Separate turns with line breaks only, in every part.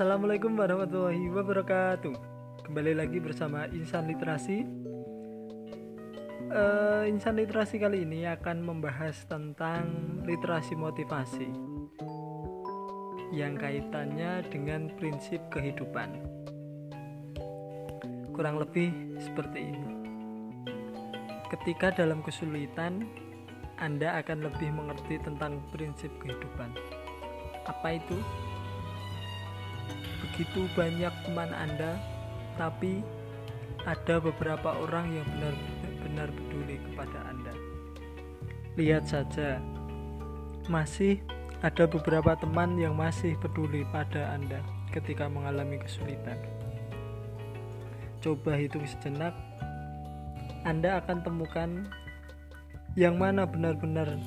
Assalamualaikum warahmatullahi wabarakatuh. Kembali lagi bersama Insan Literasi. Uh, Insan Literasi kali ini akan membahas tentang literasi motivasi yang kaitannya dengan prinsip kehidupan. Kurang lebih seperti ini. Ketika dalam kesulitan, Anda akan lebih mengerti tentang prinsip kehidupan. Apa itu? Begitu banyak teman Anda, tapi ada beberapa orang yang benar-benar peduli kepada Anda. Lihat saja, masih ada beberapa teman yang masih peduli pada Anda ketika mengalami kesulitan. Coba hitung sejenak, Anda akan temukan yang mana benar-benar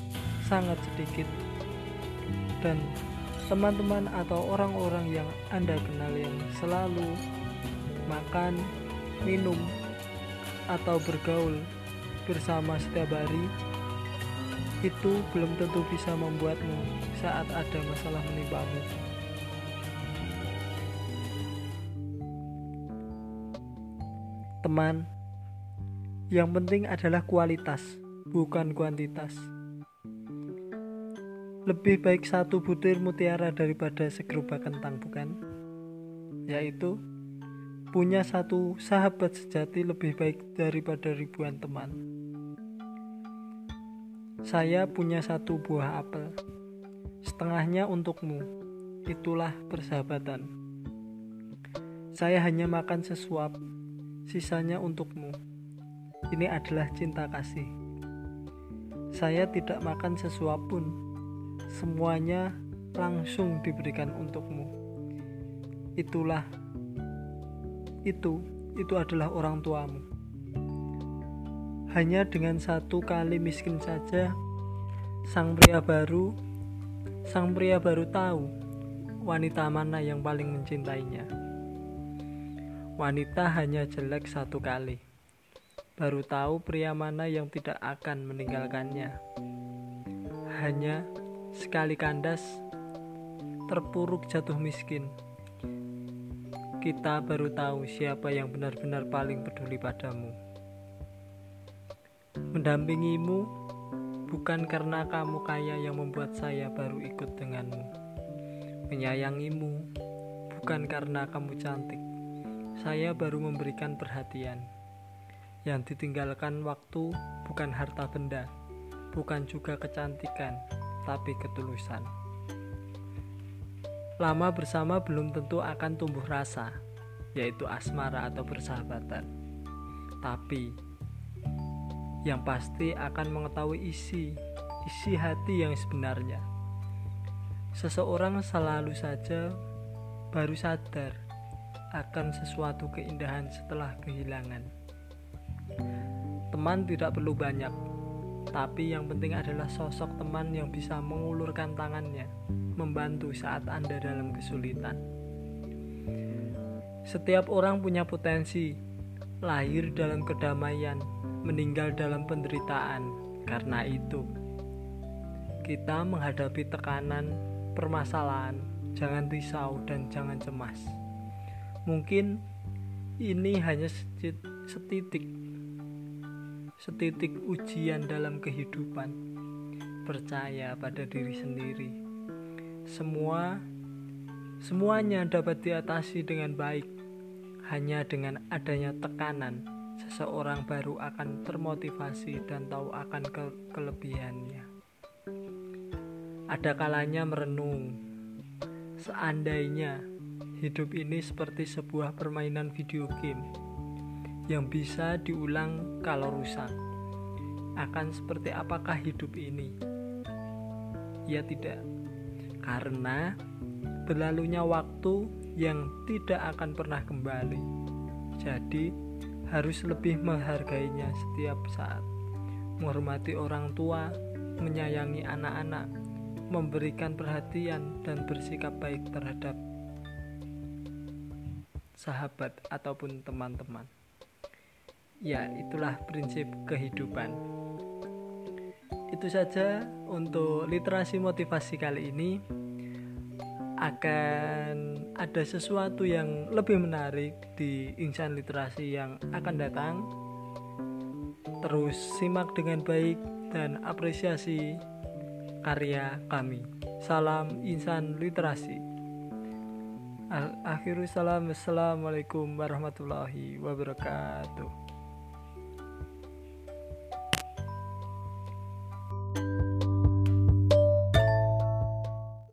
sangat sedikit dan teman-teman atau orang-orang yang Anda kenal yang selalu makan, minum, atau bergaul bersama setiap hari itu belum tentu bisa membuatmu saat ada masalah menimpamu. Teman, yang penting adalah kualitas, bukan kuantitas. Lebih baik satu butir mutiara daripada segerobak kentang, bukan? Yaitu punya satu sahabat sejati lebih baik daripada ribuan teman. Saya punya satu buah apel, setengahnya untukmu. Itulah persahabatan. Saya hanya makan sesuap, sisanya untukmu. Ini adalah cinta kasih. Saya tidak makan sesuap pun semuanya langsung diberikan untukmu. Itulah itu itu adalah orang tuamu. Hanya dengan satu kali miskin saja sang pria baru sang pria baru tahu wanita mana yang paling mencintainya. Wanita hanya jelek satu kali. Baru tahu pria mana yang tidak akan meninggalkannya. Hanya Sekali kandas, terpuruk jatuh miskin. Kita baru tahu siapa yang benar-benar paling peduli padamu. Mendampingimu bukan karena kamu kaya yang membuat saya baru ikut denganmu. Menyayangimu bukan karena kamu cantik. Saya baru memberikan perhatian. Yang ditinggalkan waktu bukan harta benda, bukan juga kecantikan, tapi ketulusan. Lama bersama belum tentu akan tumbuh rasa, yaitu asmara atau persahabatan. Tapi yang pasti akan mengetahui isi, isi hati yang sebenarnya. Seseorang selalu saja baru sadar akan sesuatu keindahan setelah kehilangan. Teman tidak perlu banyak, tapi yang penting adalah sosok teman yang bisa mengulurkan tangannya, membantu saat Anda dalam kesulitan. Setiap orang punya potensi, lahir dalam kedamaian, meninggal dalam penderitaan. Karena itu, kita menghadapi tekanan, permasalahan, jangan risau dan jangan cemas. Mungkin ini hanya setitik setitik ujian dalam kehidupan. Percaya pada diri sendiri. Semua semuanya dapat diatasi dengan baik. Hanya dengan adanya tekanan, seseorang baru akan termotivasi dan tahu akan ke kelebihannya. Ada kalanya merenung. Seandainya hidup ini seperti sebuah permainan video game yang bisa diulang kalau rusak. Akan seperti apakah hidup ini? Ya tidak, karena berlalunya waktu yang tidak akan pernah kembali. Jadi, harus lebih menghargainya setiap saat. Menghormati orang tua, menyayangi anak-anak, memberikan perhatian dan bersikap baik terhadap sahabat ataupun teman-teman. Ya, itulah prinsip kehidupan. Itu saja untuk literasi motivasi kali ini. akan ada sesuatu yang lebih menarik di insan literasi yang akan datang. Terus simak dengan baik dan apresiasi karya kami. Salam insan literasi. Akhiru salam. Assalamualaikum warahmatullahi wabarakatuh.